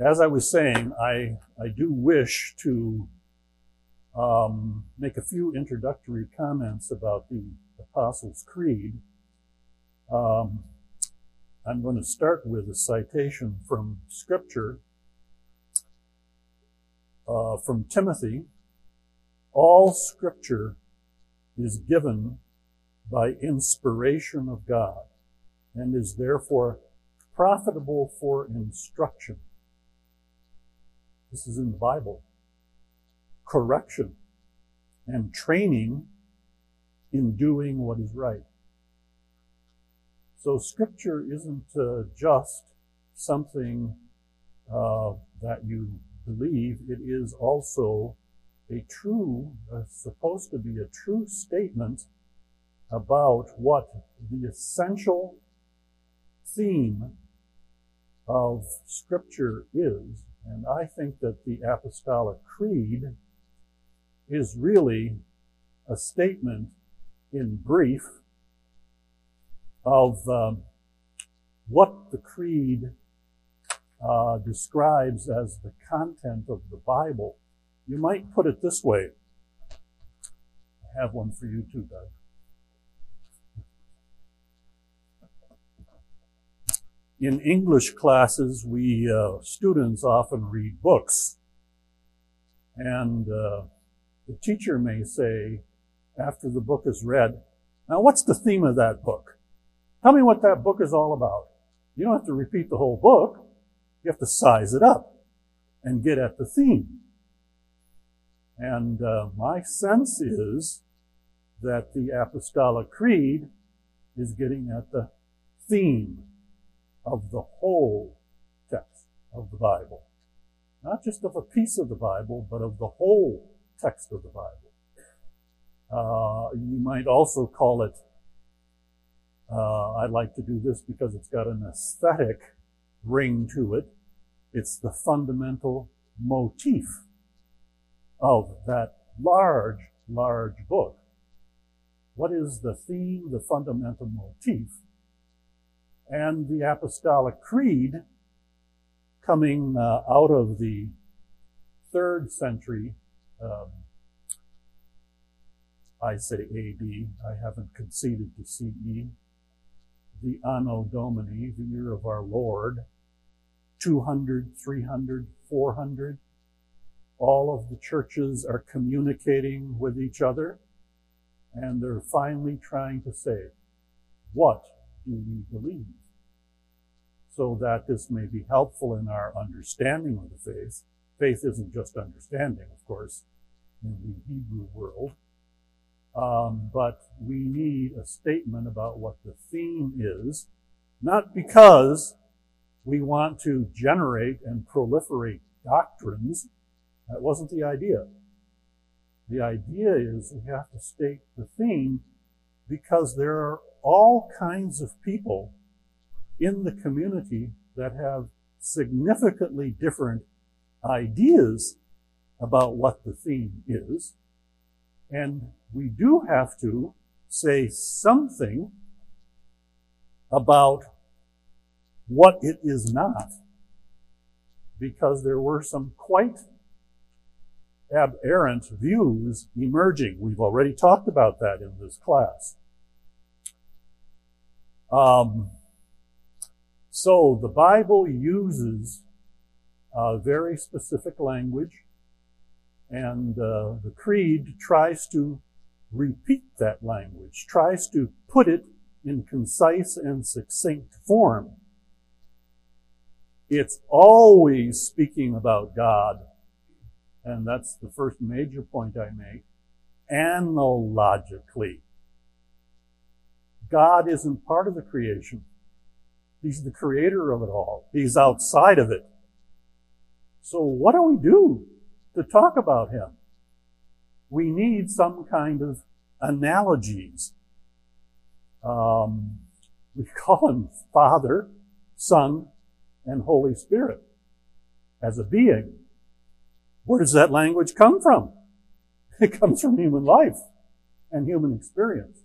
as I was saying, I, I do wish to um, make a few introductory comments about the Apostles' Creed. Um, I'm going to start with a citation from Scripture uh, from Timothy. All Scripture is given by inspiration of God and is therefore profitable for instruction. This is in the Bible. Correction and training in doing what is right. So scripture isn't uh, just something uh, that you believe. It is also a true, uh, supposed to be a true statement about what the essential theme of Scripture is. And I think that the Apostolic Creed is really a statement in brief of um, what the Creed uh, describes as the content of the Bible. You might put it this way. I have one for you too, Doug. In English classes, we uh, students often read books, and uh, the teacher may say after the book is read, "Now, what's the theme of that book? Tell me what that book is all about." You don't have to repeat the whole book; you have to size it up and get at the theme. And uh, my sense is that the Apostolic Creed is getting at the theme of the whole text of the Bible. Not just of a piece of the Bible, but of the whole text of the Bible. Uh, you might also call it, uh, I like to do this because it's got an aesthetic ring to it. It's the fundamental motif of that large, large book. What is the theme, the fundamental motif and the Apostolic Creed coming uh, out of the third century, um, I say AD, I haven't conceded to CE, the Anno Domini, the year of our Lord, 200, 300, 400. All of the churches are communicating with each other, and they're finally trying to say, what do we believe? So that this may be helpful in our understanding of the faith. Faith isn't just understanding, of course, in the Hebrew world. Um, but we need a statement about what the theme is, not because we want to generate and proliferate doctrines. That wasn't the idea. The idea is we have to state the theme because there are all kinds of people in the community that have significantly different ideas about what the theme is. And we do have to say something about what it is not. Because there were some quite aberrant views emerging. We've already talked about that in this class. Um, so the Bible uses a very specific language, and uh, the Creed tries to repeat that language, tries to put it in concise and succinct form. It's always speaking about God, and that's the first major point I make, analogically. God isn't part of the creation. He's the creator of it all. He's outside of it. So what do we do to talk about him? We need some kind of analogies. Um, we call him Father, Son, and Holy Spirit as a being. Where does that language come from? It comes from human life and human experience.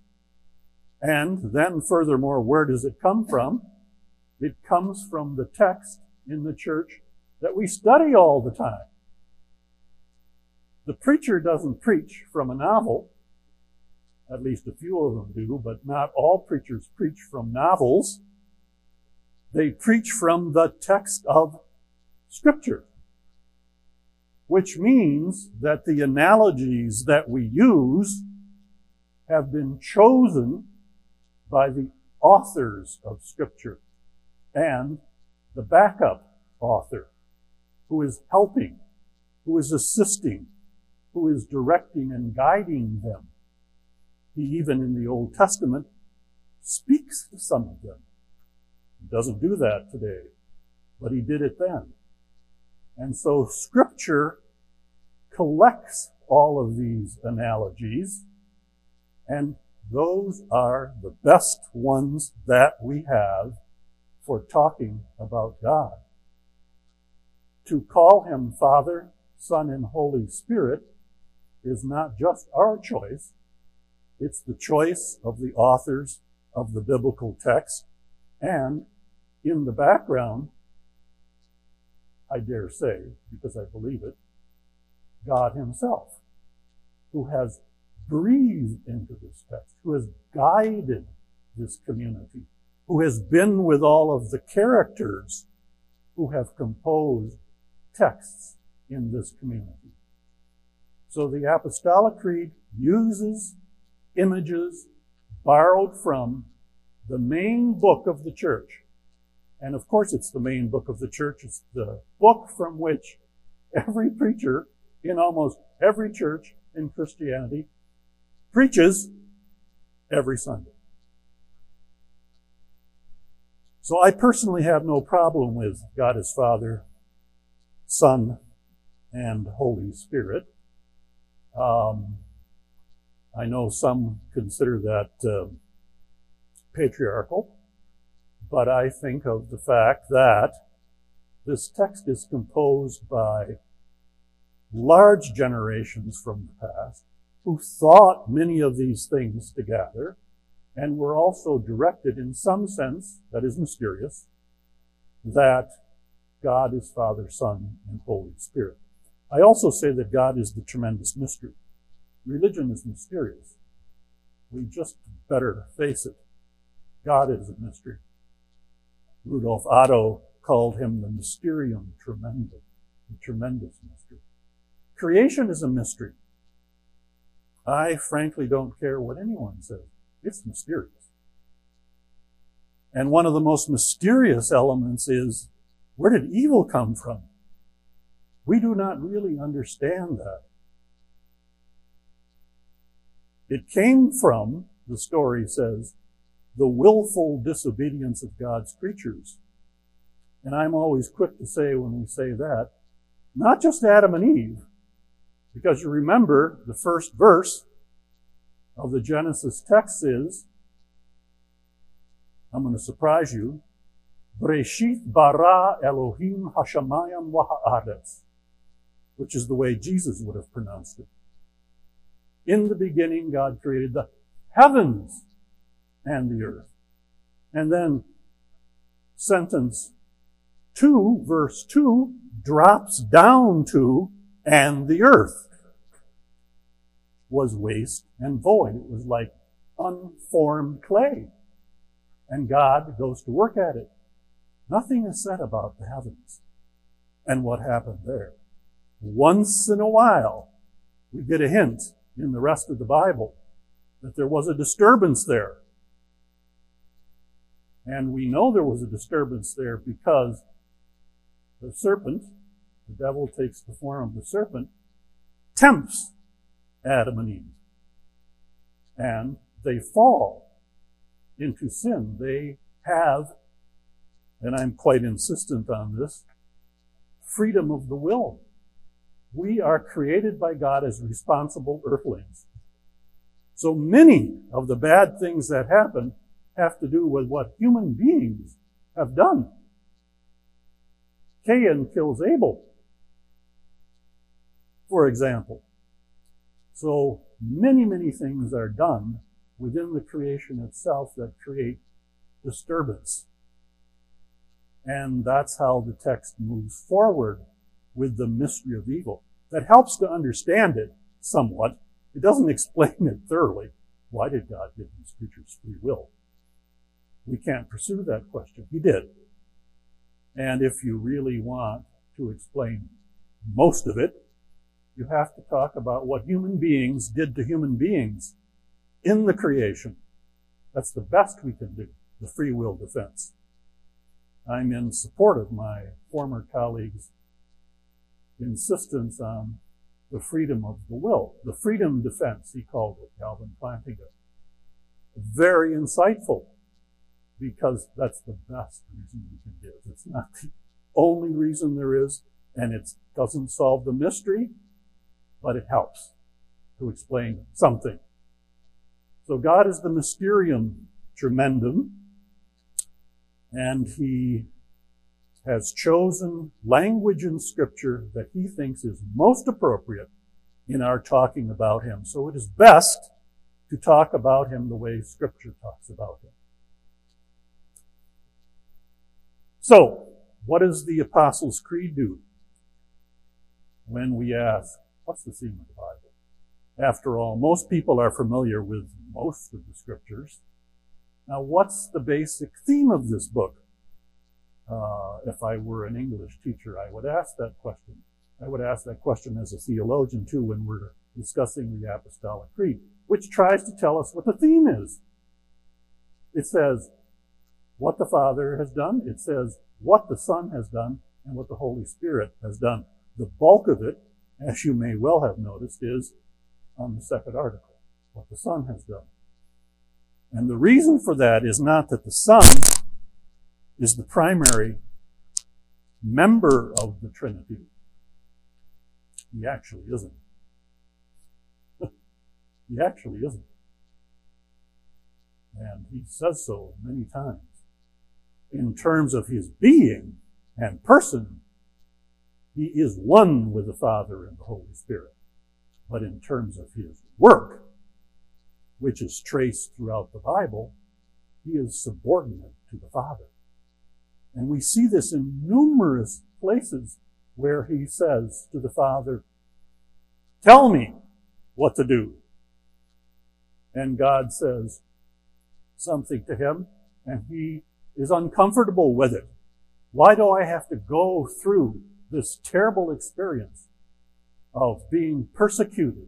And then furthermore, where does it come from? It comes from the text in the church that we study all the time. The preacher doesn't preach from a novel. At least a few of them do, but not all preachers preach from novels. They preach from the text of Scripture. Which means that the analogies that we use have been chosen by the authors of Scripture and the backup author who is helping, who is assisting, who is directing and guiding them. He even in the Old Testament speaks to some of them. He doesn't do that today, but he did it then. And so scripture collects all of these analogies and those are the best ones that we have for talking about God. To call him Father, Son, and Holy Spirit is not just our choice, it's the choice of the authors of the biblical text. And in the background, I dare say, because I believe it, God Himself, who has breathed into this text, who has guided this community, who has been with all of the characters who have composed texts in this community. So the Apostolic Creed uses images borrowed from the main book of the church. And of course it's the main book of the church. It's the book from which every preacher in almost every church in Christianity preaches every Sunday. So I personally have no problem with God as Father, Son, and Holy Spirit. Um, I know some consider that uh, patriarchal, but I think of the fact that this text is composed by large generations from the past who thought many of these things together and were also directed in some sense that is mysterious that God is Father, Son, and Holy Spirit. I also say that God is the tremendous mystery. Religion is mysterious. We just better face it. God is a mystery. Rudolf Otto called him the mysterium tremendum, the tremendous mystery. Creation is a mystery. I frankly don't care what anyone says. It's mysterious. And one of the most mysterious elements is where did evil come from? We do not really understand that. It came from, the story says, the willful disobedience of God's creatures. And I'm always quick to say when we say that, not just Adam and Eve, because you remember the first verse of the Genesis text is, I'm going to surprise you, Breshit bara Elohim hashamayim waha'aretz, which is the way Jesus would have pronounced it. In the beginning, God created the heavens and the earth. And then sentence 2, verse 2, drops down to, and the earth was waste and void. It was like unformed clay. And God goes to work at it. Nothing is said about the heavens and what happened there. Once in a while, we get a hint in the rest of the Bible that there was a disturbance there. And we know there was a disturbance there because the serpent, the devil takes the form of the serpent, tempts Adam and Eve. And they fall into sin. They have, and I'm quite insistent on this, freedom of the will. We are created by God as responsible earthlings. So many of the bad things that happen have to do with what human beings have done. Cain kills Abel, for example. So many, many things are done within the creation itself that create disturbance. And that's how the text moves forward with the mystery of evil. That helps to understand it somewhat. It doesn't explain it thoroughly. Why did God give these creatures free will? We can't pursue that question. He did. And if you really want to explain most of it, you have to talk about what human beings did to human beings in the creation. That's the best we can do, the free will defense. I'm in support of my former colleague's insistence on the freedom of the will. The freedom defense, he called it, Alvin Plantinga. Very insightful because that's the best reason we can give. It's not the only reason there is, and it doesn't solve the mystery, but it helps to explain something. So God is the mysterium tremendum, and he has chosen language in scripture that he thinks is most appropriate in our talking about him. So it is best to talk about him the way scripture talks about him. So, what does the Apostles' Creed do? When we ask, what's the theme of the Bible? After all, most people are familiar with most of the scriptures. Now, what's the basic theme of this book? Uh, if I were an English teacher, I would ask that question. I would ask that question as a theologian too when we're discussing the Apostolic Creed, which tries to tell us what the theme is. It says what the Father has done. It says what the Son has done and what the Holy Spirit has done. The bulk of it, as you may well have noticed, is on the second article, what the Son has done. And the reason for that is not that the Son is the primary member of the Trinity. He actually isn't. he actually isn't. And he says so many times. In terms of his being and person, he is one with the Father and the Holy Spirit. But in terms of his work, which is traced throughout the Bible, he is subordinate to the Father. And we see this in numerous places where he says to the Father, Tell me what to do. And God says something to him, and he is uncomfortable with it. Why do I have to go through this terrible experience of being persecuted,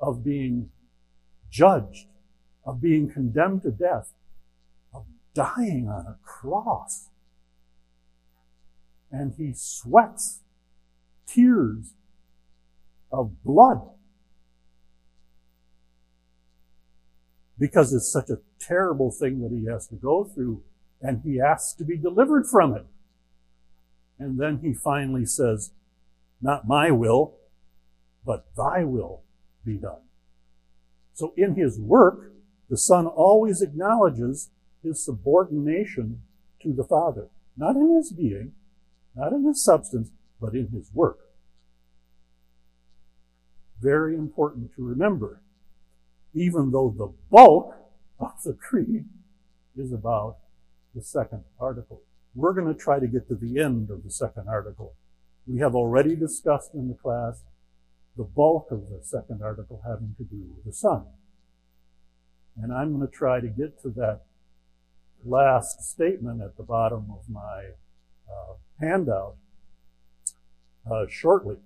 of being judged, of being condemned to death, of dying on a cross? and he sweats tears of blood because it's such a terrible thing that he has to go through and he asks to be delivered from it. And then he finally says, not my will, but thy will be done. So in his work, the son always acknowledges his subordination to the father, not in his being, not in his substance, but in his work. Very important to remember, even though the bulk of the creed is about the second article. We're going to try to get to the end of the second article. We have already discussed in the class the bulk of the second article having to do with the Son. And I'm going to try to get to that last statement at the bottom of my uh, handout uh, shortly.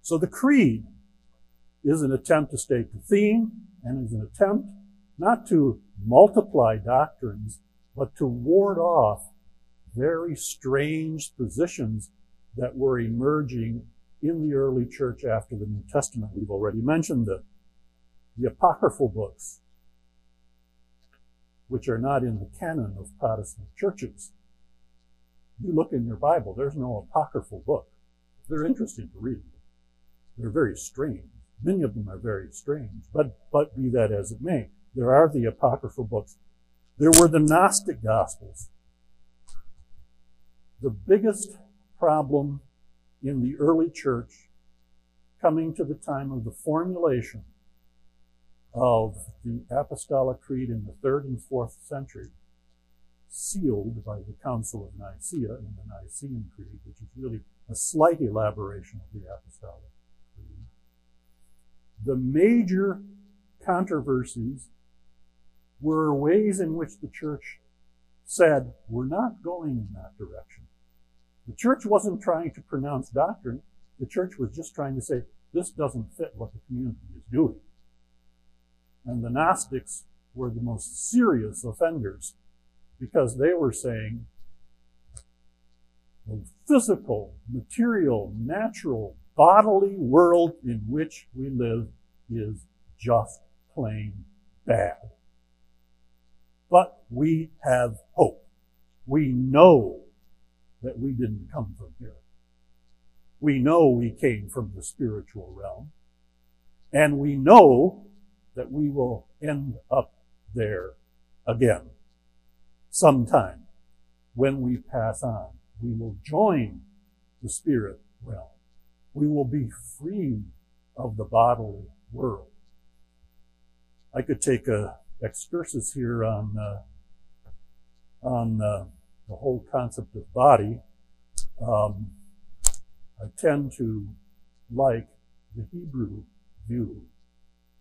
So the creed is an attempt to state the theme and is an attempt not to multiply doctrines, but to ward off very strange positions that were emerging in the early church after the New Testament. We've already mentioned the, the apocryphal books, which are not in the canon of Protestant churches. You look in your Bible, there's no apocryphal book. They're interesting to read. They're very strange. Many of them are very strange, but, but be that as it may, there are the apocryphal books. There were the Gnostic Gospels. The biggest problem in the early church coming to the time of the formulation of the Apostolic Creed in the third and fourth century sealed by the Council of Nicaea in the Nicene Creed, which is really a slight elaboration of the Apostolic Creed. The major controversies were ways in which the church said, we're not going in that direction. The church wasn't trying to pronounce doctrine. The church was just trying to say, this doesn't fit what the community is doing. And the Gnostics were the most serious offenders because they were saying the physical, material, natural, bodily world in which we live is just plain bad. But we have hope. We know that we didn't come from here. We know we came from the spiritual realm. And we know that we will end up there again sometime when we pass on. We will join the spirit realm. We will be free of the bodily world. I could take a excursus here on uh, on uh, the whole concept of body. Um, I tend to like the Hebrew view,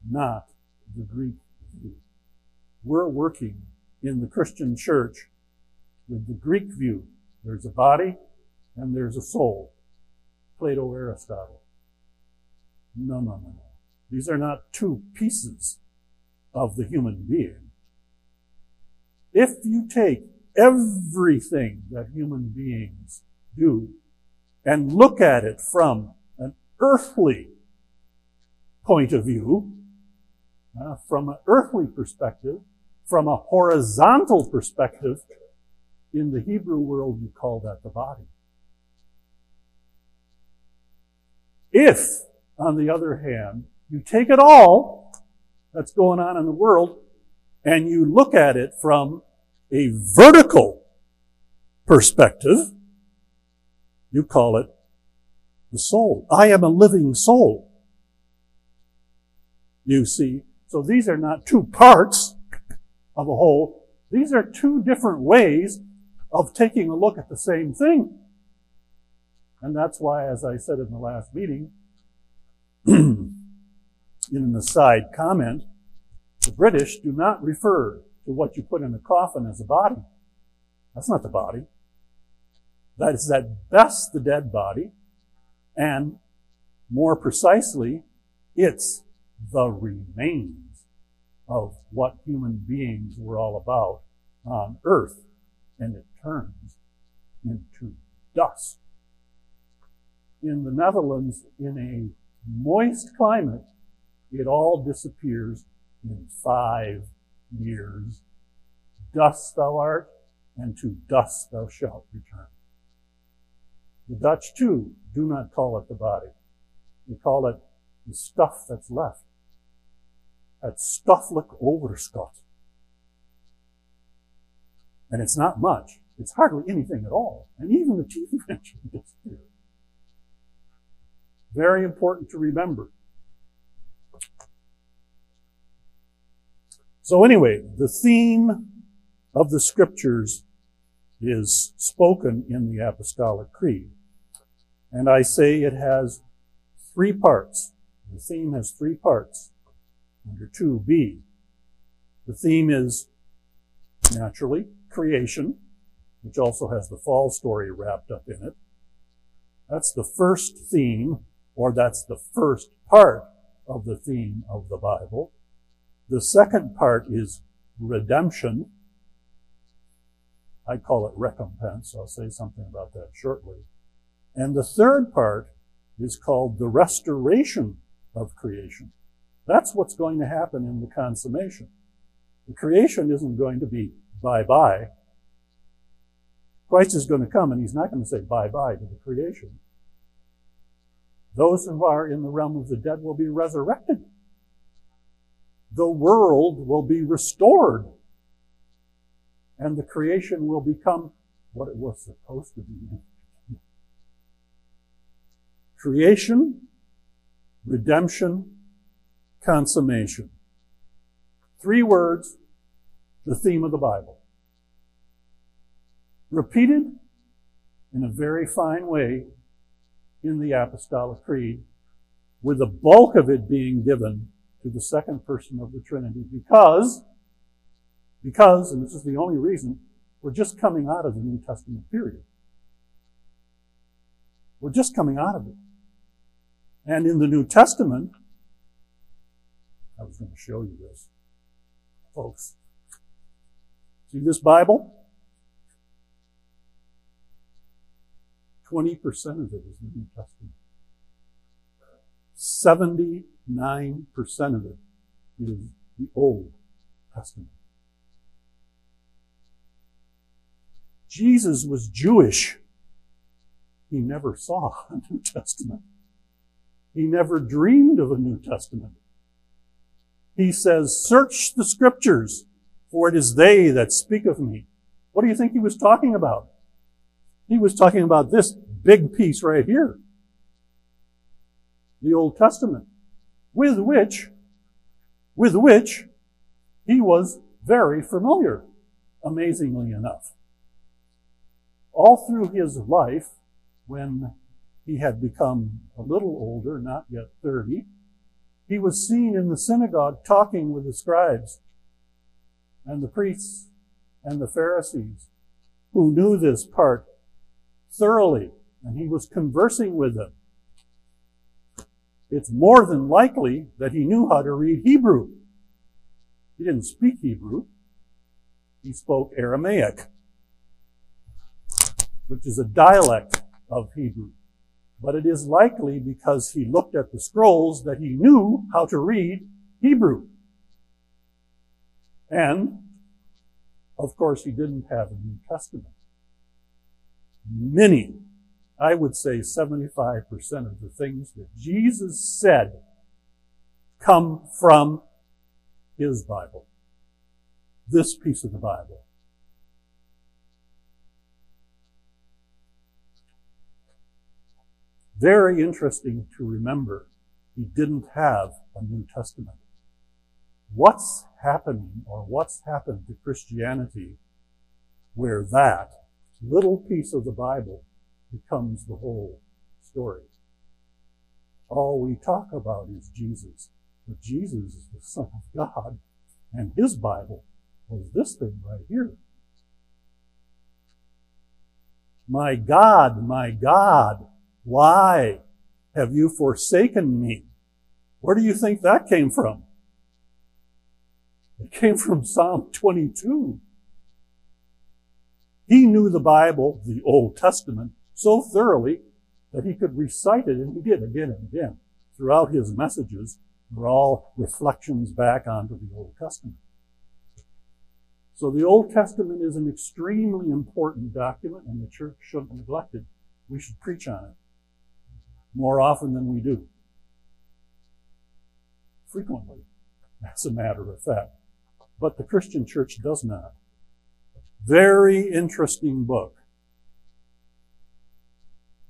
not the Greek view. We're working in the Christian church with the Greek view. There's a body and there's a soul. Plato, Aristotle. No, no, no, no. These are not two pieces of the human being. If you take everything that human beings do and look at it from an earthly point of view, uh, from an earthly perspective, from a horizontal perspective, in the Hebrew world you call that the body. If, on the other hand, you take it all that's going on in the world and you look at it from a vertical perspective, you call it the soul. I am a living soul. You see, so these are not two parts of a whole. These are two different ways of taking a look at the same thing. And that's why, as I said in the last meeting, in an aside comment, the British do not refer to what you put in a coffin as a body. That's not the body. That is at best the dead body. And more precisely, it's the remains of what human beings were all about on earth. And it turns into dust. In the Netherlands, in a moist climate, it all disappears in five years. Dust thou art, and to dust thou shalt return. The Dutch too do not call it the body. They call it the stuff that's left. That stoffelijk overschot. And it's not much. It's hardly anything at all. And even the teeth eventually disappear. Very important to remember. So anyway, the theme of the scriptures is spoken in the Apostolic Creed. And I say it has three parts. The theme has three parts. Under 2b, the theme is naturally creation, which also has the fall story wrapped up in it. That's the first theme, or that's the first part of the theme of the Bible. The second part is redemption. I call it recompense. I'll say something about that shortly. And the third part is called the restoration of creation. That's what's going to happen in the consummation. The creation isn't going to be bye bye. Christ is going to come and he's not going to say bye bye to the creation. Those who are in the realm of the dead will be resurrected. The world will be restored. And the creation will become what it was supposed to be. Creation, redemption, consummation. Three words, the theme of the Bible. repeated in a very fine way in the Apostolic Creed, with the bulk of it being given to the second person of the Trinity because, because, and this is the only reason, we're just coming out of the New Testament period. We're just coming out of it. And in the New Testament, I was going to show you this, folks. See this Bible? 20% of it is the New Testament. 79% of it is the Old Testament. Jesus was Jewish. He never saw a New Testament. He never dreamed of a New Testament. He says, search the scriptures, for it is they that speak of me. What do you think he was talking about? He was talking about this big piece right here. The Old Testament. With which, with which he was very familiar, amazingly enough. All through his life, when he had become a little older, not yet 30, he was seen in the synagogue talking with the scribes and the priests and the Pharisees who knew this part thoroughly, and he was conversing with them. It's more than likely that he knew how to read Hebrew. He didn't speak Hebrew. He spoke Aramaic, which is a dialect of Hebrew. But it is likely because he looked at the scrolls that he knew how to read Hebrew. And, of course, he didn't have a New Testament. Many, I would say 75% of the things that Jesus said come from his Bible. This piece of the Bible. Very interesting to remember he didn't have a New Testament. What's happening or what's happened to Christianity where that little piece of the Bible becomes the whole story? All we talk about is Jesus. But Jesus is the Son of God, and his Bible was this thing right here. My God, my God, why have you forsaken me? Where do you think that came from? It came from Psalm 22. He knew the Bible, the Old Testament, so thoroughly that he could recite it, and he did again and again. Throughout his messages were all reflections back onto the Old Testament. So the Old Testament is an extremely important document, and the church shouldn't neglect it. We should preach on it more often than we do. Frequently, as a matter of fact. But the Christian church does not. Very interesting book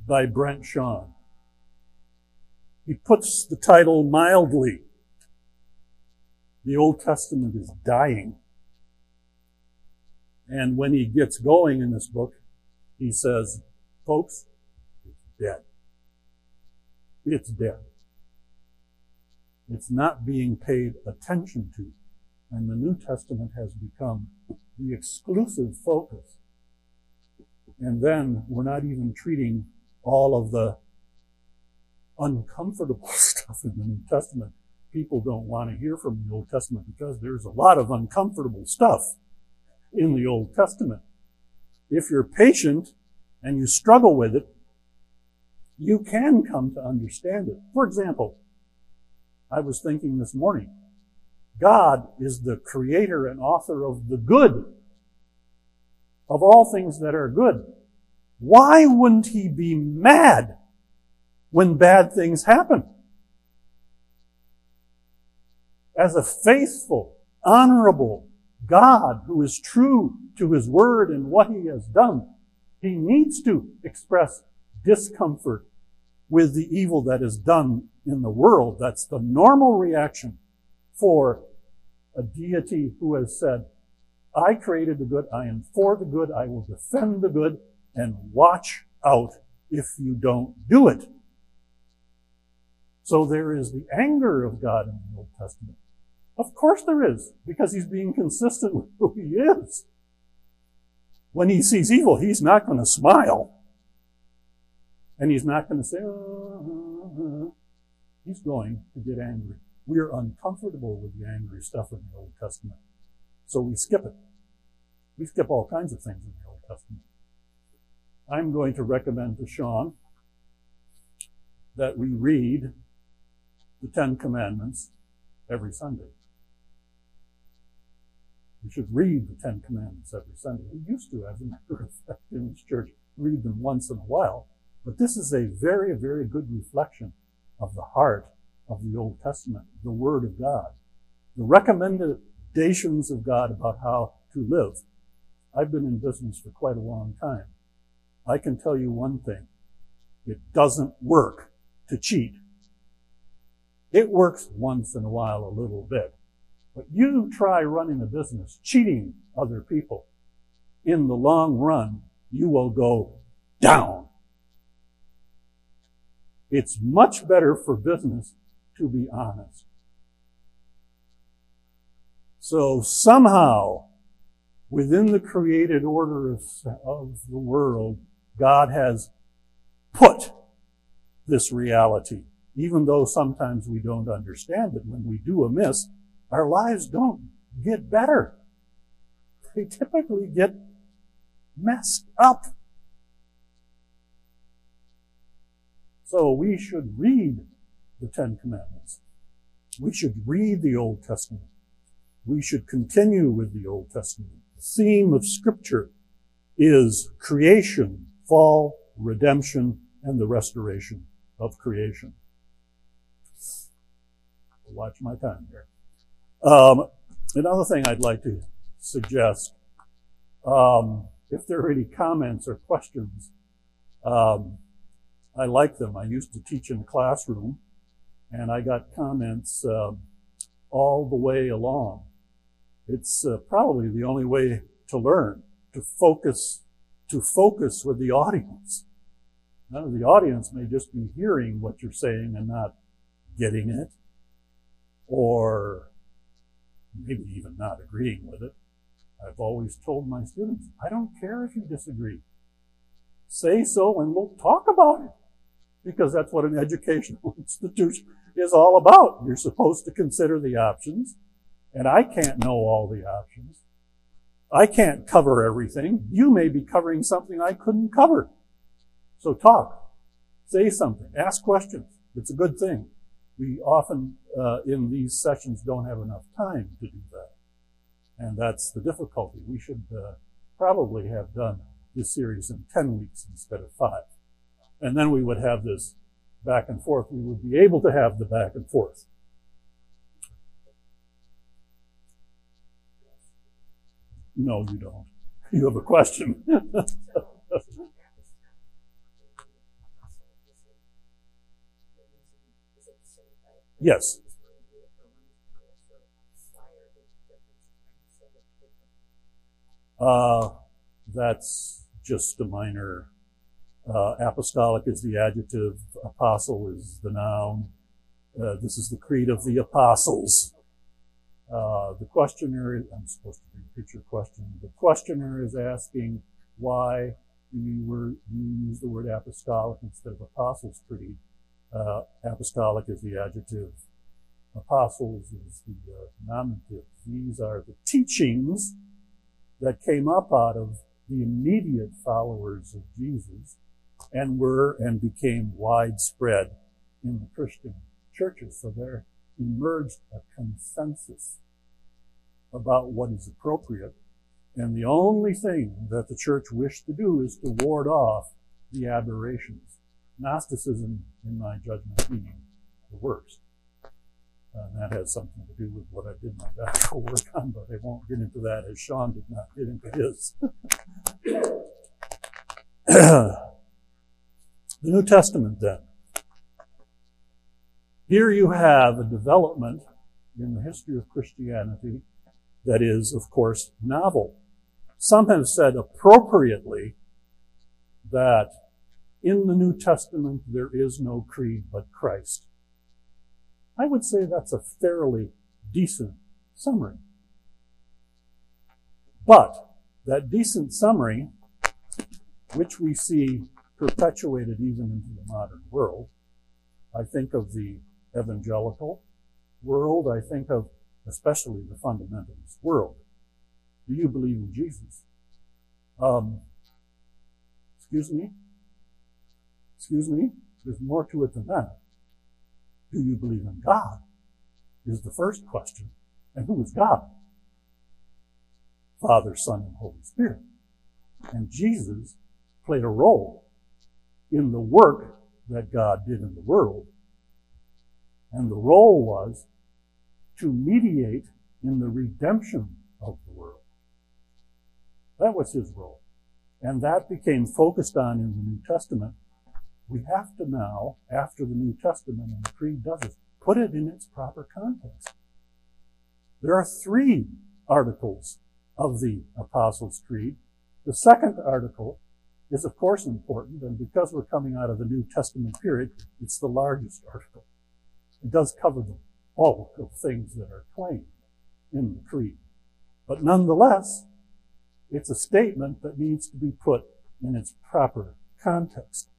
by Brent Strawn. He puts the title mildly. The Old Testament is dying. And when he gets going in this book, he says, folks, it's dead it's dead. It's not being paid attention to. And the New Testament has become the exclusive focus. And then we're not even treating all of the uncomfortable stuff in the New Testament. People don't want to hear from the Old Testament because there's a lot of uncomfortable stuff in the Old Testament. If you're patient and you struggle with it, you can come to understand it. For example, I was thinking this morning, God is the creator and author of the good, of all things that are good. Why wouldn't he be mad when bad things happen? As a faithful, honorable God who is true to his word and what he has done, he needs to express discomfort with the evil that is done in the world. That's the normal reaction for a deity who has said, I created the good. I am for the good. I will defend the good and watch out if you don't do it. So there is the anger of God in the Old Testament. Of course there is, because he's being consistent with who he is. When he sees evil, he's not going to smile. And he's not going to say, uh, he's going to get angry. We are uncomfortable with the angry stuff in the Old Testament. So we skip it. We skip all kinds of things in the Old Testament. I'm going to recommend to Sean that we read the Ten Commandments every Sunday. We should read the Ten Commandments every Sunday. We used to, as a matter of fact, in this church, read them once in a while. But this is a very, very good reflection of the heart of the Old Testament, the Word of God, the recommendations of God about how to live. I've been in business for quite a long time. I can tell you one thing. It doesn't work to cheat. It works once in a while a little bit. But you try running a business cheating other people. In the long run, you will go down. It's much better for business to be honest. So somehow, within the created order of, of the world, God has put this reality. Even though sometimes we don't understand it, when we do amiss, our lives don't get better. They typically get messed up. So we should read the Ten Commandments. We should read the Old Testament. We should continue with the Old Testament. The theme of Scripture is creation, fall, redemption, and the restoration of creation. Watch my time here. Um, another thing I'd like to suggest, um, if there are any comments or questions, um, I like them. I used to teach in the classroom, and I got comments uh, all the way along. It's uh, probably the only way to learn, to focus, to focus with the audience. Now, the audience may just be hearing what you're saying and not getting it, or maybe even not agreeing with it. I've always told my students, I don't care if you disagree. Say so and we'll talk about it because that's what an educational institution is all about. You're supposed to consider the options, and I can't know all the options. I can't cover everything. You may be covering something I couldn't cover. So talk, say something, ask questions. It's a good thing. We often, uh, in these sessions, don't have enough time to do that. And that's the difficulty. We should uh, probably have done this series in 10 weeks instead of five. And then we would have this back and forth. We would be able to have the back and forth. No, you don't. You have a question. yes. Uh, that's just a minor uh, apostolic is the adjective, apostle is the noun. Uh, this is the creed of the apostles. Uh, the questionnaire, I'm supposed to repeat picture question. The questionnaire is asking why you, were, you use the word apostolic instead of apostles' creed. Uh, apostolic is the adjective. Apostles is the uh, nominative. These are the teachings that came up out of the immediate followers of Jesus and were and became widespread in the Christian churches. So there emerged a consensus about what is appropriate. And the only thing that the church wished to do is to ward off the aberrations. Gnosticism, in my judgment, being the worst. Uh, and that has something to do with what I did my doctoral work on, but I won't get into that as Sean did not get into his. The New Testament then. Here you have a development in the history of Christianity that is, of course, novel. Some have said appropriately that in the New Testament there is no creed but Christ. I would say that's a fairly decent summary. But that decent summary, which we see perpetuated even into the modern world, I think of the evangelical world, I think of especially the fundamentalist world. Do you believe in Jesus? Um, excuse me? Excuse me? There's more to it than that. Do you believe in God? Is the first question. And who is God? Father, Son, and Holy Spirit. And Jesus played a role in the work that God did in the world. And the role was to mediate in the redemption of the world. That was his role. And that became focused on in the New Testament. We have to now, after the New Testament and the Creed does it, put it in its proper context. There are three articles of the Apostles' Creed. The second article is of course important, and because we're coming out of the New Testament period, it's the largest article. It does cover the bulk of things that are claimed in the Creed. But nonetheless, it's a statement that needs to be put in its proper context.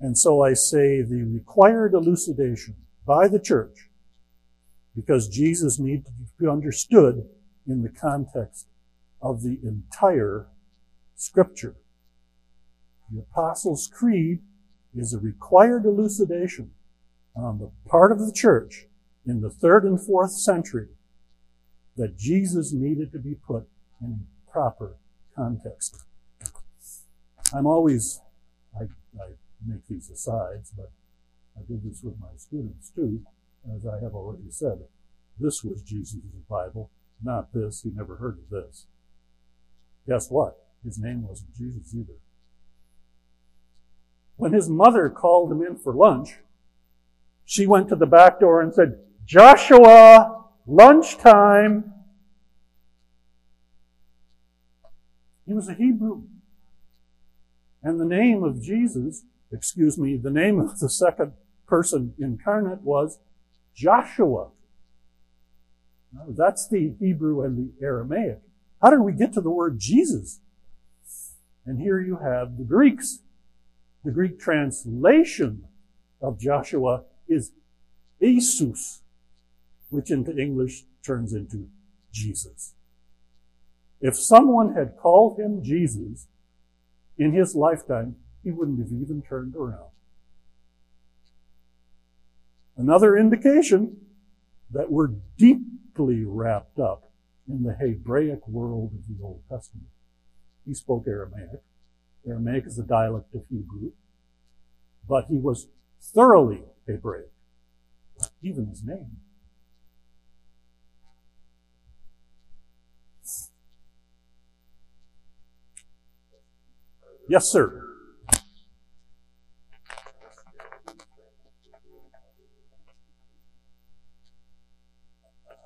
And so I say the required elucidation by the church, because Jesus needs to be understood in the context of the entire scripture. The Apostles' Creed is a required elucidation on the part of the church in the third and fourth century that Jesus needed to be put in proper context. I'm always, I, I make these asides, but I did this with my students too, as I have already said. This was Jesus' Bible, not this. He never heard of this. Guess what? His name wasn't Jesus either. When his mother called him in for lunch, she went to the back door and said, Joshua, lunchtime. He was a Hebrew. And the name of Jesus, excuse me, the name of the second person incarnate was Joshua. That's the Hebrew and the Aramaic. How did we get to the word Jesus? And here you have the Greeks. The Greek translation of Joshua is Jesus which into English turns into Jesus. If someone had called him Jesus in his lifetime, he wouldn't have even turned around. Another indication that we're deeply wrapped up in the Hebraic world of the Old Testament. He spoke Aramaic. Aramaic is a dialect of Hebrew, but he was thoroughly Hebraic. Even his name Yes, sir.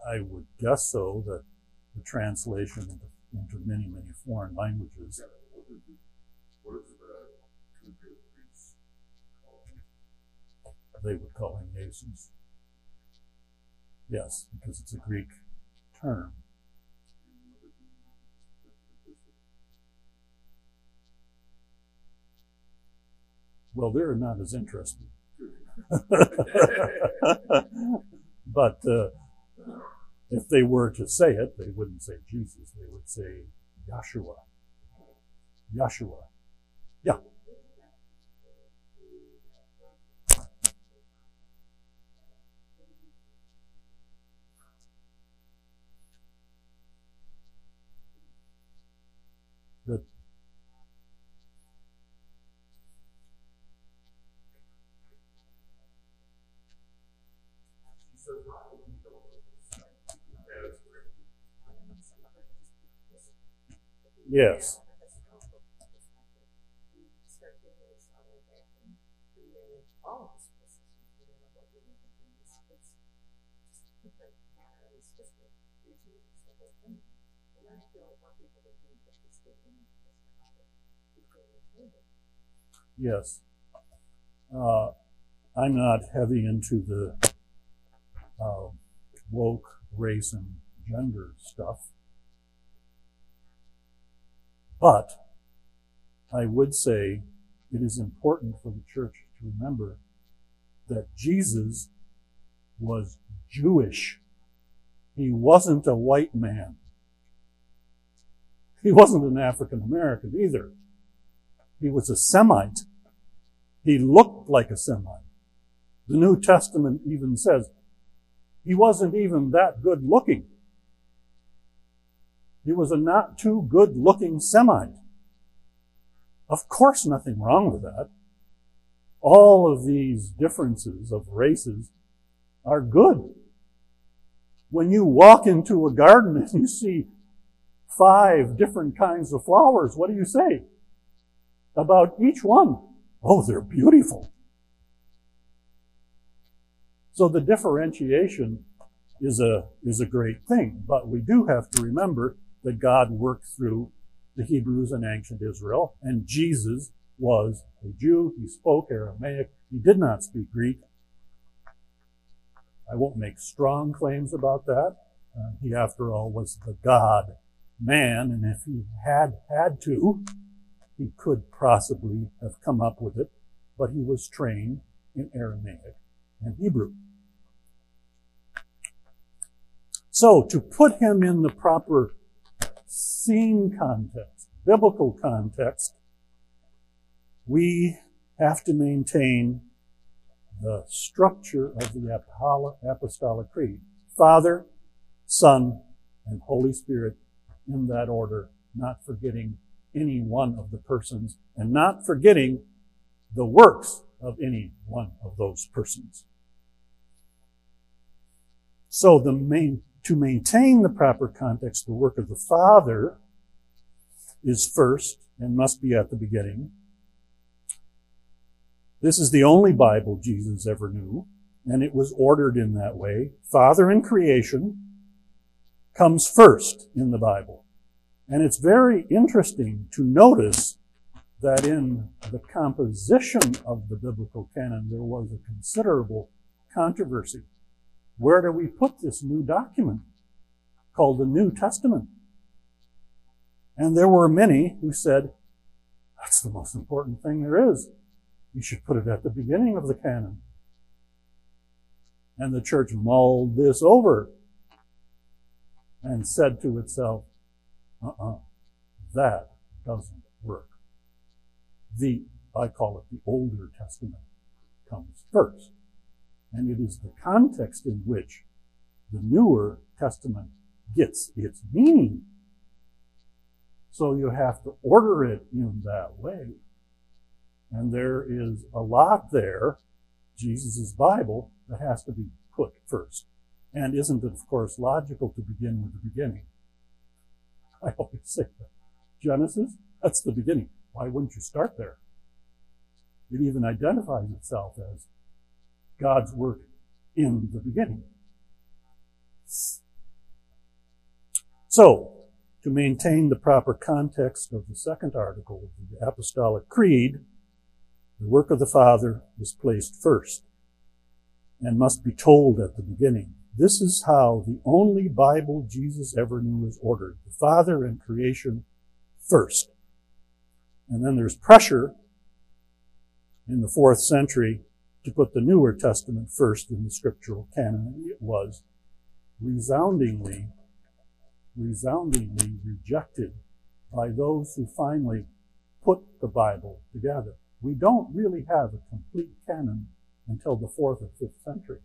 I would guess so, that the translation into, into many, many foreign languages. They would call him Jesus. Yes, because it's a Greek term. Well, they're not as interested. but uh, if they were to say it, they wouldn't say Jesus. They would say Yeshua. Yeshua. Yeah. Yes. Yes. Uh, I'm not heavy into the uh, woke race and gender stuff. But I would say it is important for the church to remember that Jesus was Jewish. He wasn't a white man. He wasn't an African American either. He was a Semite. He looked like a Semite. The New Testament even says he wasn't even that good looking. He was a not too good looking Semite. Of course, nothing wrong with that. All of these differences of races are good. When you walk into a garden and you see five different kinds of flowers, what do you say about each one? Oh, they're beautiful. So the differentiation is a, is a great thing, but we do have to remember that God worked through the Hebrews and ancient Israel, and Jesus was a Jew. He spoke Aramaic. He did not speak Greek. I won't make strong claims about that. Uh, he, after all, was the God man, and if he had had to, he could possibly have come up with it, but he was trained in Aramaic and Hebrew. So, to put him in the proper scene context, biblical context, we have to maintain the structure of the Apostolic Creed. Father, Son, and Holy Spirit in that order, not forgetting any one of the persons and not forgetting the works of any one of those persons. So the main to maintain the proper context, the work of the Father is first and must be at the beginning. This is the only Bible Jesus ever knew, and it was ordered in that way. Father in creation comes first in the Bible. And it's very interesting to notice that in the composition of the biblical canon, there was a considerable controversy. Where do we put this new document called the New Testament? And there were many who said, that's the most important thing there is. You should put it at the beginning of the canon. And the church mulled this over and said to itself, uh-uh, that doesn't work. The, I call it the Older Testament, comes first. And it is the context in which the newer testament gets its meaning. So you have to order it in that way. And there is a lot there, Jesus' Bible, that has to be put first. And isn't it, of course, logical to begin with the beginning? I always say that. Genesis, that's the beginning. Why wouldn't you start there? It even identifies itself as God's work in the beginning. So, to maintain the proper context of the second article of the Apostolic Creed, the work of the Father is placed first and must be told at the beginning. This is how the only Bible Jesus ever knew is ordered. The Father and creation first. And then there's pressure in the fourth century to put the Newer Testament first in the scriptural canon. It was resoundingly, resoundingly rejected by those who finally put the Bible together. We don't really have a complete canon until the fourth or fifth century.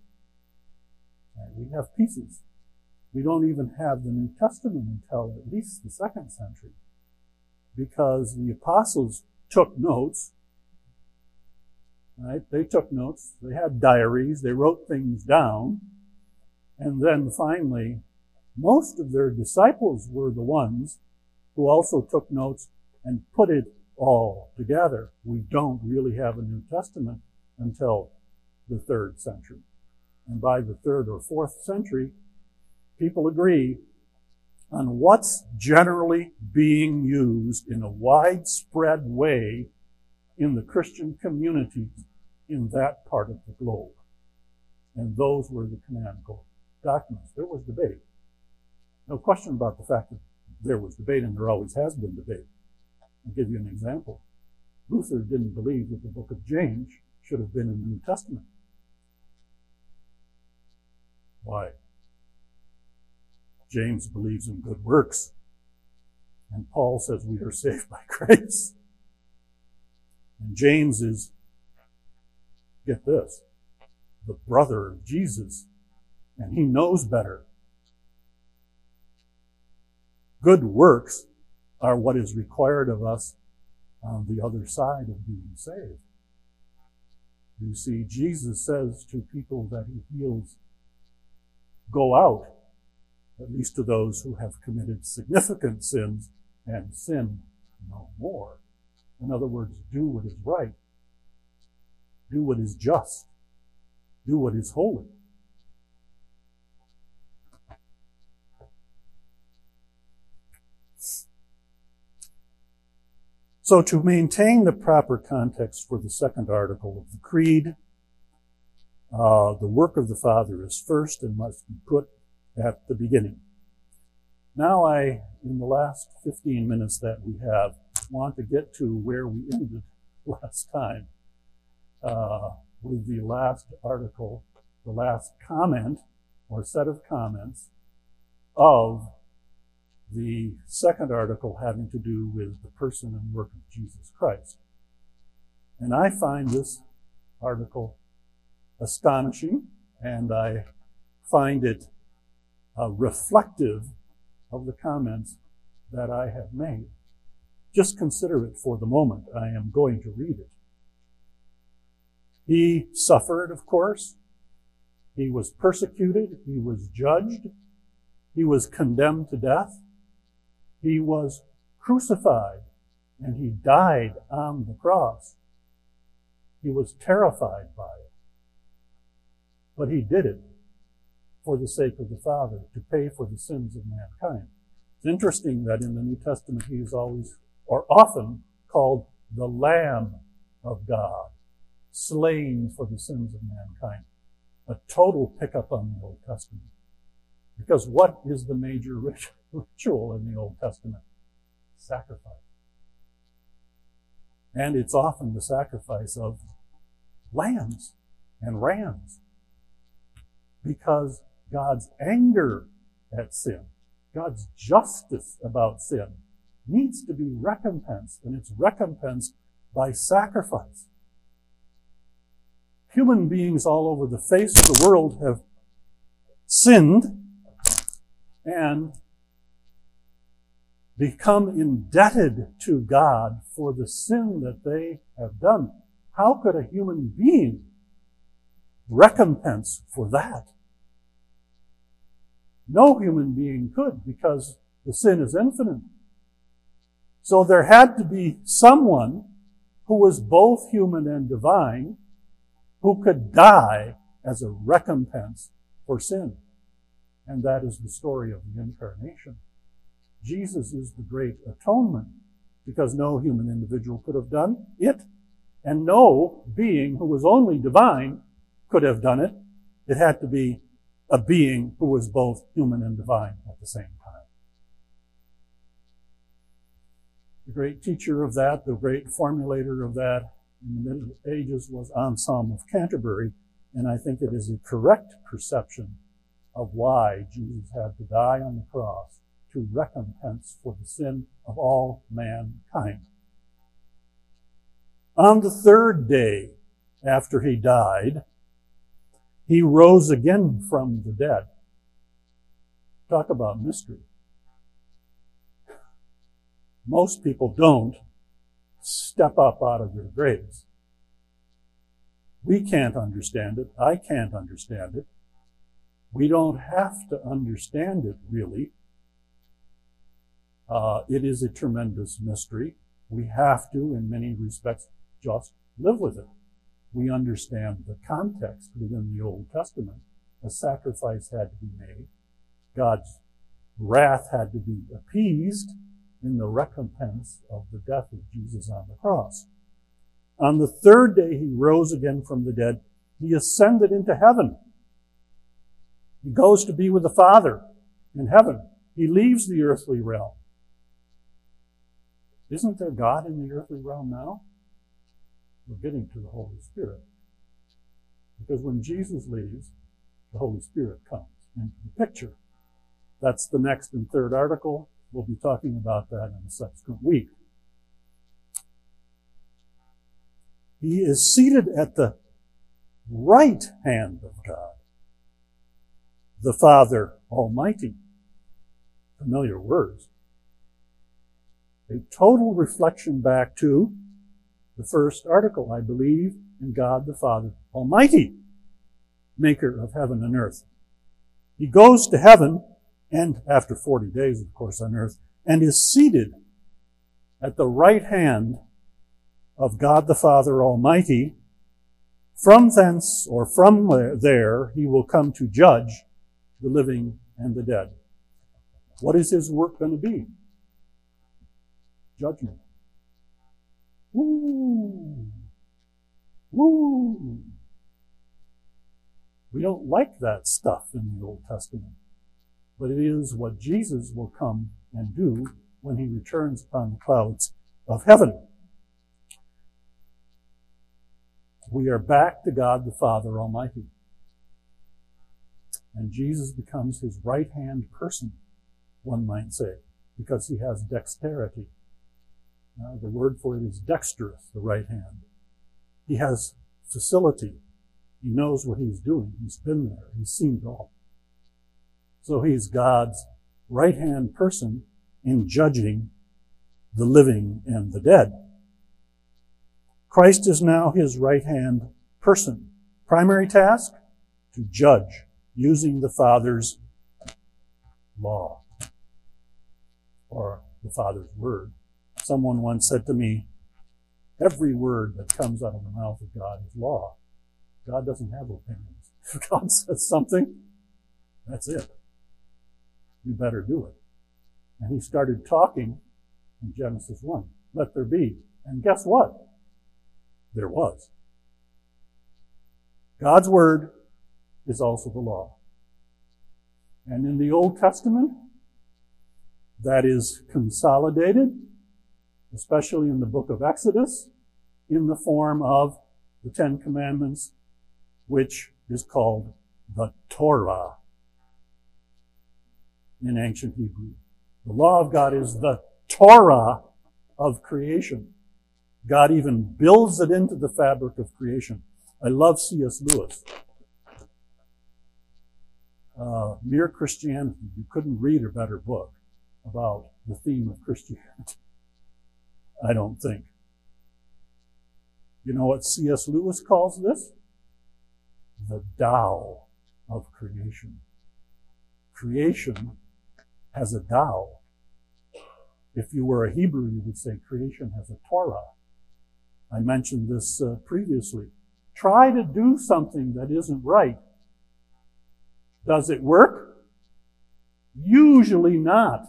We have pieces. We don't even have the New Testament until at least the second century because the apostles took notes Right? They took notes. They had diaries. They wrote things down. And then finally, most of their disciples were the ones who also took notes and put it all together. We don't really have a New Testament until the third century. And by the third or fourth century, people agree on what's generally being used in a widespread way in the Christian community in that part of the globe. And those were the canonical documents. There was debate. No question about the fact that there was debate and there always has been debate. I'll give you an example. Luther didn't believe that the book of James should have been in the New Testament. Why? James believes in good works. And Paul says we are saved by grace. And James is, get this, the brother of Jesus. And he knows better. Good works are what is required of us on the other side of being saved. You see, Jesus says to people that he heals, go out at least to those who have committed significant sins and sin no more. In other words, do what is right. Do what is just. Do what is holy. So to maintain the proper context for the second article of the Creed, uh, the work of the Father is first and must be put at the beginning. Now I, in the last 15 minutes that we have, want to get to where we ended last time uh, with the last article, the last comment or set of comments of the second article having to do with the person and work of Jesus Christ. And I find this article astonishing and I find it uh, reflective of the comments that I have made. Just consider it for the moment. I am going to read it. He suffered, of course. He was persecuted. He was judged. He was condemned to death. He was crucified and he died on the cross. He was terrified by it. But he did it for the sake of the Father, to pay for the sins of mankind. It's interesting that in the New Testament he is always, or often, called the Lamb of God, slain for the sins of mankind. A total pickup on the Old Testament. Because what is the major ritual in the Old Testament? Sacrifice. And it's often the sacrifice of lambs and rams. Because God's anger at sin, God's justice about sin, needs to be recompensed, and it's recompensed by sacrifice. Human beings all over the face of the world have sinned and become indebted to God for the sin that they have done. How could a human being recompense for that? No human being could because the sin is infinite. So there had to be someone who was both human and divine who could die as a recompense for sin. And that is the story of the incarnation. Jesus is the great atonement because no human individual could have done it and no being who was only divine could have done it. It had to be a being who was both human and divine at the same time. The great teacher of that, the great formulator of that in the Middle Ages was Anselm of Canterbury, and I think it is a correct perception of why Jesus had to die on the cross to recompense for the sin of all mankind. On the third day after he died, he rose again from the dead. Talk about mystery. Most people don't step up out of their graves. We can't understand it. I can't understand it. We don't have to understand it, really. Uh, it is a tremendous mystery. We have to, in many respects, just live with it we understand the context within the Old Testament. A sacrifice had to be made. God's wrath had to be appeased in the recompense of the death of Jesus on the cross. On the third day, he rose again from the dead. He ascended into heaven. He goes to be with the Father in heaven. He leaves the earthly realm. Isn't there God in the earthly realm now? We're getting to the Holy Spirit. Because when Jesus leaves, the Holy Spirit comes into the picture. That's the next and third article. We'll be talking about that in a subsequent week. He is seated at the right hand of God, the Father Almighty. Familiar words. A total reflection back to the first article. I believe in God the Father Almighty, maker of heaven and earth. He goes to heaven and after 40 days, of course, on earth, and is seated at the right hand of God the Father Almighty. From thence, or from there, he will come to judge the living and the dead. What is his work going to be? Judgment. Woo! Woo! We don't like that stuff in the Old Testament but it is what Jesus will come and do when he returns upon the clouds of heaven. We are back to God the Father Almighty. And Jesus becomes his right hand person, one might say, because he has dexterity. Uh, the word for it is dexterous, the right hand. He has facility. He knows what he's doing. He's been there. He's seen it all. So he's God's right hand person in judging the living and the dead. Christ is now his right hand person. Primary task? To judge using the Father's law or the Father's word. Someone once said to me, every word that comes out of the mouth of God is law. God doesn't have opinions. If God says something, that's it you better do it. And he started talking in Genesis 1. Let there be. And guess what? There was. God's word is also the law. And in the Old Testament, that is consolidated, especially in the book of Exodus, in the form of the Ten Commandments, which is called the Torah in ancient Hebrew. The law of God is the Torah of creation. God even builds it into the fabric of creation. I love C.S. Lewis. Uh, Mere Christianity. You couldn't read a better book about the theme of Christianity. I don't think. You know what C.S. Lewis calls this? The Tao of creation. Creation has a Tao. If you were a Hebrew, you would say creation has a Torah. I mentioned this uh, previously. Try to do something that isn't right. Does it work? Usually not.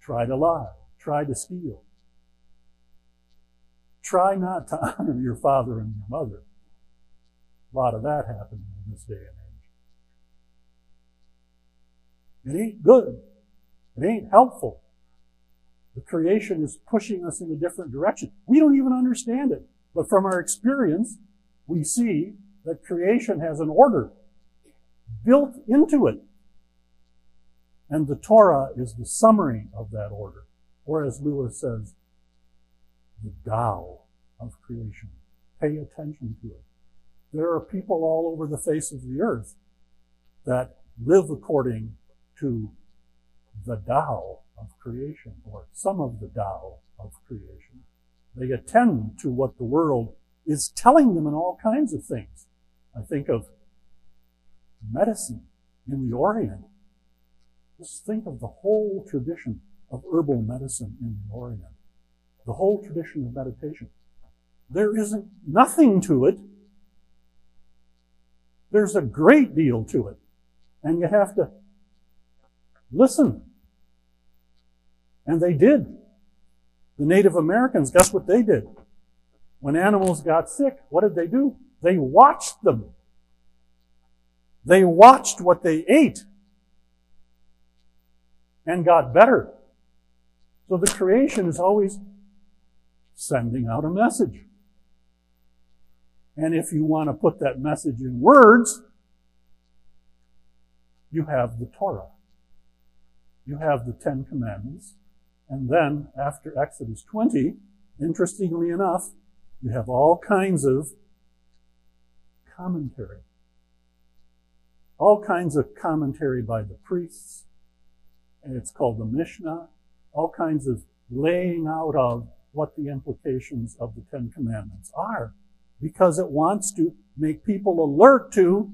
Try to lie. Try to steal. Try not to honor your father and your mother. A lot of that happening in this day and age. It ain't good. It ain't helpful. The creation is pushing us in a different direction. We don't even understand it. But from our experience, we see that creation has an order built into it. And the Torah is the summary of that order. Or as Lewis says, the Tao of creation. Pay attention to it. There are people all over the face of the earth that live according to the Tao of creation, or some of the Tao of creation. They attend to what the world is telling them in all kinds of things. I think of medicine in the Orient. Just think of the whole tradition of herbal medicine in the Orient. The whole tradition of meditation. There isn't nothing to it. There's a great deal to it. and you have to listen. And they did. The Native Americans, guess what they did? When animals got sick, what did they do? They watched them. They watched what they ate and got better. So the creation is always sending out a message. And if you want to put that message in words, you have the Torah. You have the Ten Commandments. And then, after Exodus 20, interestingly enough, you have all kinds of commentary. All kinds of commentary by the priests. And it's called the Mishnah. All kinds of laying out of what the implications of the Ten Commandments are. Because it wants to make people alert to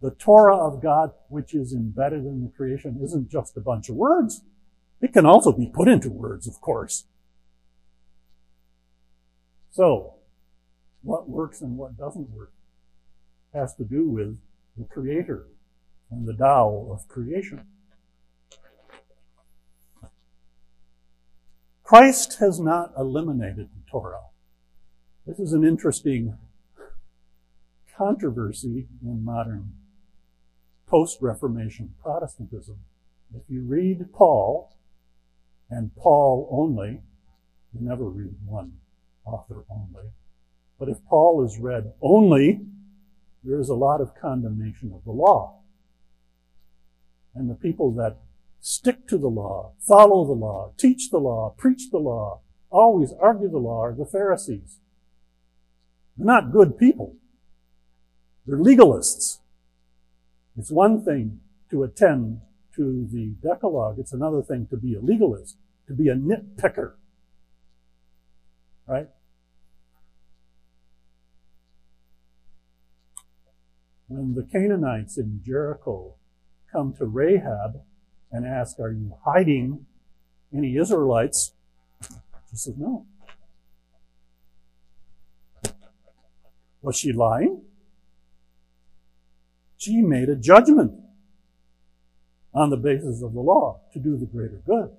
the Torah of God, which is embedded in the creation, isn't just a bunch of words. It can also be put into words, of course. So, what works and what doesn't work has to do with the Creator and the Tao of creation. Christ has not eliminated the Torah. This is an interesting controversy in modern post-Reformation Protestantism. If you read Paul, and Paul only, you never read one author only, but if Paul is read only, there is a lot of condemnation of the law. And the people that stick to the law, follow the law, teach the law, preach the law, always argue the law are the Pharisees. They're not good people. They're legalists. It's one thing to attend to the Decalogue. It's another thing to be a legalist, to be a nitpicker. Right? When the Canaanites in Jericho come to Rahab and ask, Are you hiding any Israelites? She says, No. Was she lying? She made a judgment on the basis of the law to do the greater good.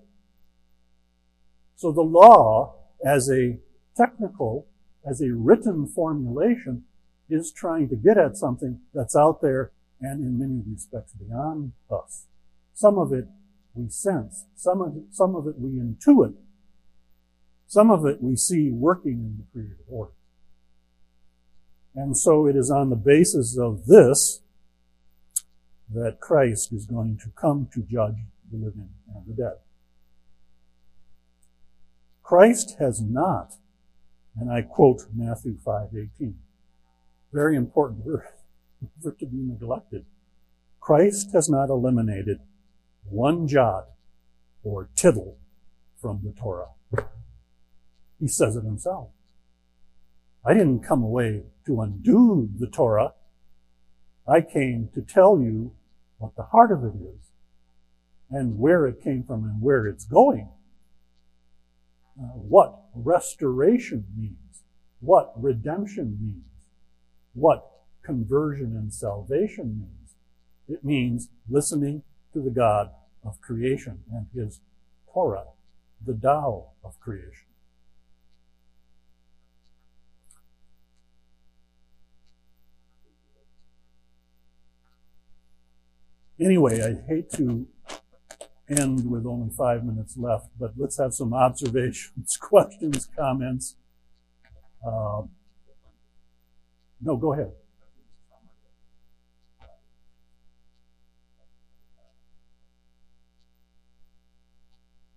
So the law, as a technical, as a written formulation, is trying to get at something that's out there and in many respects beyond us. Some of it we sense. Some of it, some of it we intuit. Some of it we see working in the creative order. And so it is on the basis of this that Christ is going to come to judge the living and the dead. Christ has not, and I quote Matthew 5:18, very important verse for to be neglected. Christ has not eliminated one jot or tittle from the Torah. He says it himself. I didn't come away to undo the Torah. I came to tell you what the heart of it is and where it came from and where it's going. Uh, what restoration means, what redemption means, what conversion and salvation means. It means listening to the God of creation and his Torah, the Tao of creation. Anyway, I hate to end with only five minutes left, but let's have some observations, questions, comments. Uh, no, go ahead.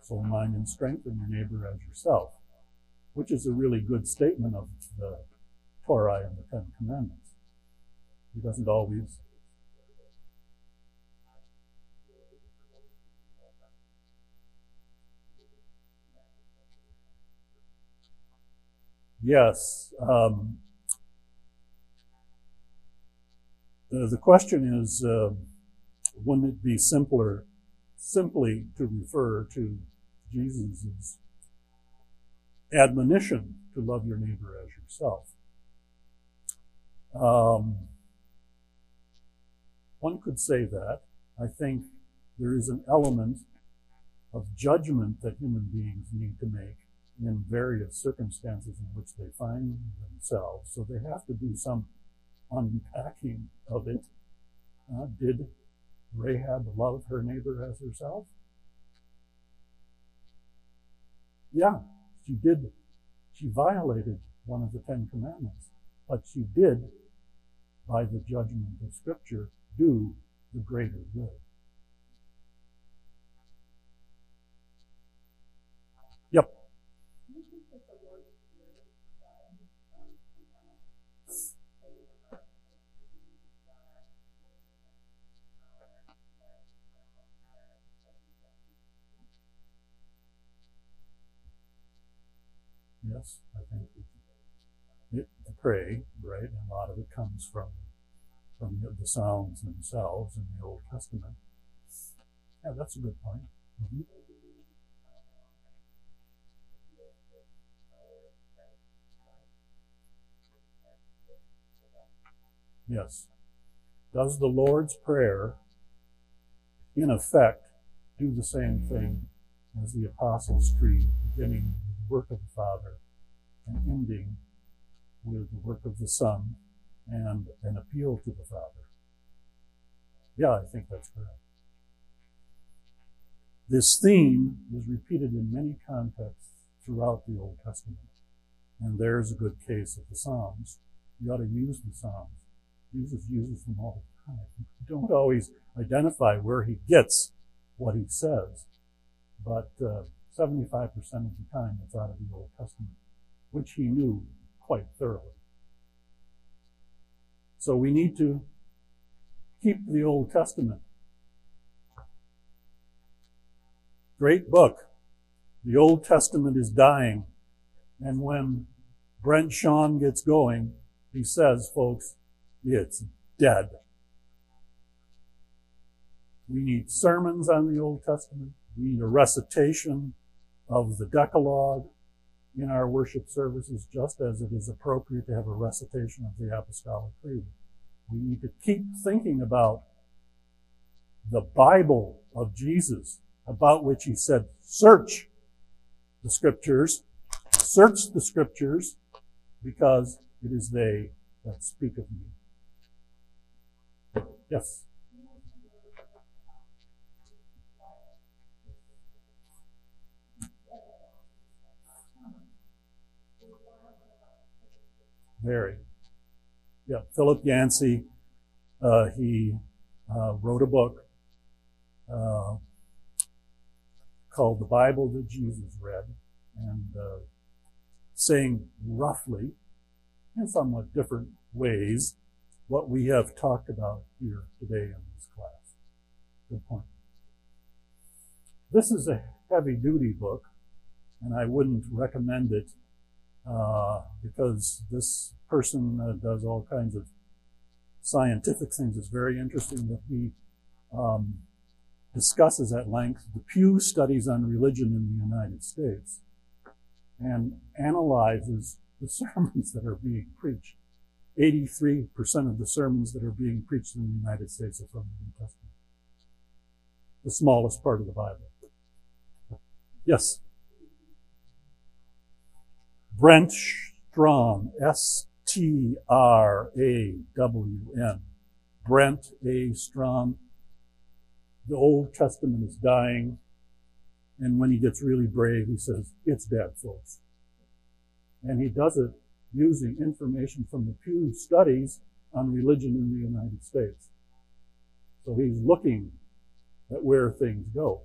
Soul, mind, and strength, and your neighbor as yourself, which is a really good statement of the Torah and the Ten Commandments. He doesn't always Yes. Um, the, the, question is, uh, wouldn't it be simpler simply to refer to Jesus' admonition to love your neighbor as yourself? Um, one could say that. I think there is an element of judgment that human beings need to make in various circumstances in which they find themselves. So they have to do some unpacking of it. Uh, did Rahab love her neighbor as herself? Yeah, she did. She violated one of the Ten Commandments, but she did, by the judgment of Scripture, do the greater good. Yes, I think it, to pray, right? And a lot of it comes from from the, the Psalms themselves in the Old Testament. Yeah, that's a good point. Mm-hmm. Yes. Does the Lord's Prayer, in effect, do the same thing as the Apostles' Creed, beginning with the work of the Father and ending with the work of the Son and an appeal to the Father? Yeah, I think that's correct. This theme is repeated in many contexts throughout the Old Testament. And there's a good case of the Psalms. You ought to use the Psalms. Jesus uses them all the time. don't always identify where he gets what he says, but uh, 75% of the time it's out of the Old Testament, which he knew quite thoroughly. So we need to keep the Old Testament. Great book. The Old Testament is dying. And when Brent Strawn gets going, he says, folks, it's dead. We need sermons on the Old Testament. We need a recitation of the Decalogue in our worship services, just as it is appropriate to have a recitation of the Apostolic Creed. We need to keep thinking about the Bible of Jesus, about which he said, search the scriptures, search the scriptures, because it is they that speak of me. Yes. Very. Yeah, Philip Yancey, uh, he uh, wrote a book uh, called The Bible That Jesus Read, and uh, saying roughly, in somewhat different ways, what we have talked about here today in this class. Good point. This is a heavy duty book, and I wouldn't recommend it uh, because this person uh, does all kinds of scientific things. It's very interesting that he um, discusses at length the Pew Studies on Religion in the United States and analyzes the sermons that are being preached. 83% of the sermons that are being preached in the United States are from the New Testament. The smallest part of the Bible. Yes. Brent Strawn, S-T-R-A-W-N. Brent A. Strawn. The Old Testament is dying. And when he gets really brave, he says, it's dead, folks. And he does it using information from the Pew studies on religion in the United States. So he's looking at where things go.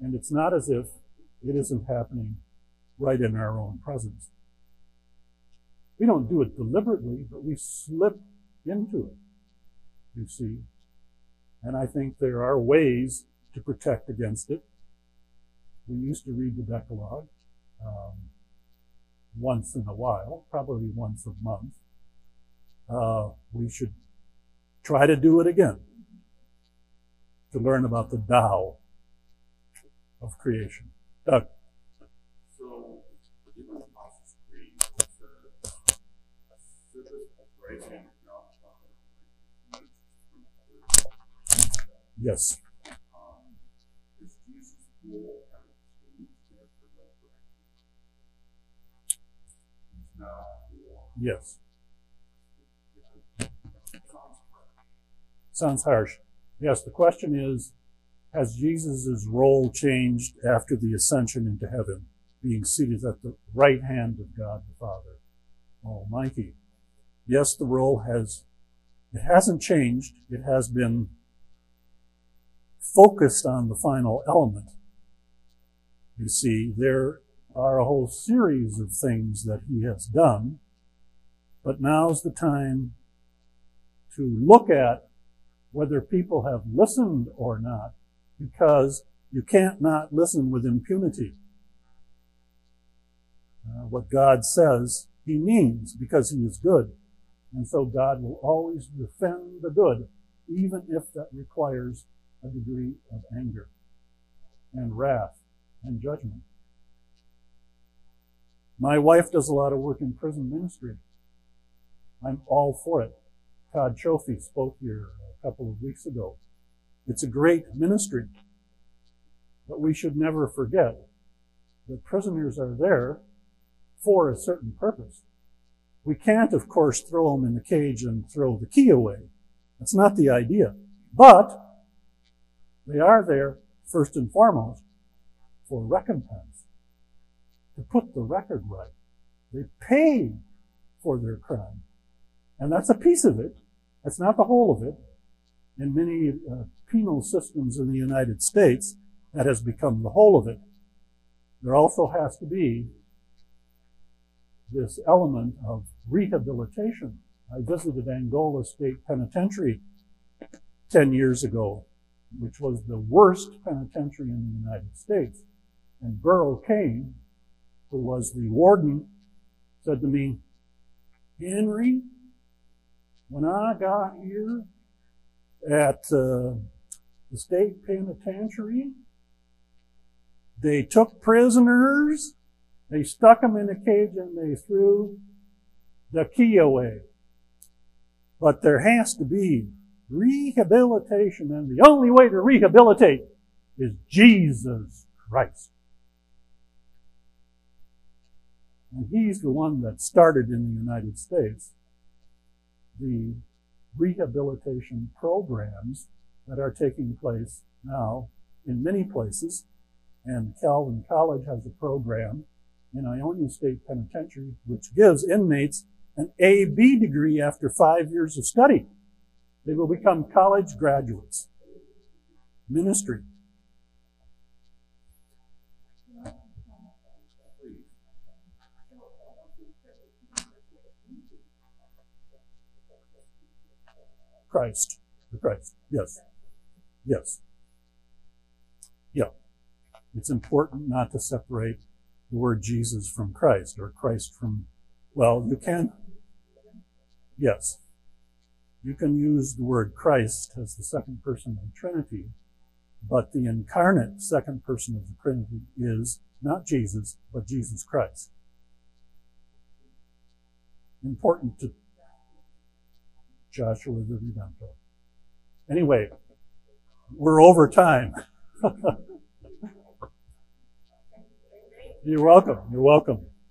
And it's not as if it isn't happening right in our own presence. We don't do it deliberately, but we slip into it, you see. And I think there are ways to protect against it. We used to read the Decalogue um, once in a while, probably once a month. Uh, we should try to do it again to learn about the Tao of creation. Doug. Yes. Um, is Jesus' rule kind of changed after resurrection? He's now Yes. sounds. Sounds harsh. Yes, the question is, has Jesus' role changed after the ascension into heaven, being seated at the right hand of God the Father Almighty? Yes, the role has, it hasn't changed. It has been focused on the final element. You see, there are a whole series of things that he has done, but now's the time to look at whether people have listened or not, because you can't not listen with impunity. Uh, what God says, He means because He is good. And so God will always defend the good, even if that requires a degree of anger and wrath and judgment. My wife does a lot of work in prison ministry. I'm all for it. Todd Trophy spoke here a couple of weeks ago. It's a great ministry. But we should never forget that prisoners are there for a certain purpose. We can't, of course, throw them in the cage and throw the key away. That's not the idea. But they are there, first and foremost, for recompense, to put the record right. They pay for their crime. And that's a piece of it. That's not the whole of it. In many uh, penal systems in the United States, that has become the whole of it. There also has to be this element of rehabilitation. I visited Angola State Penitentiary 10 years ago, which was the worst penitentiary in the United States. And Burl Cain, who was the warden, said to me, Henry, when I got here at uh, the state penitentiary, they took prisoners, they stuck them in a cage, and they threw the key away. But there has to be rehabilitation, and the only way to rehabilitate is Jesus Christ. And he's the one that started in the United States the rehabilitation programs that are taking place now in many places. And Calvin College has a program in Ionia State Penitentiary which gives inmates an A-B degree after five years of study. They will become college graduates. Ministry. Christ. The Christ. Yes. Yes. Yeah. It's important not to separate the word Jesus from Christ or Christ from, well, you can, yes. You can use the word Christ as the second person of the Trinity, but the incarnate second person of the Trinity is not Jesus, but Jesus Christ. Important to Joshua the Redemptor. Anyway, we're over time. You're welcome. You're welcome.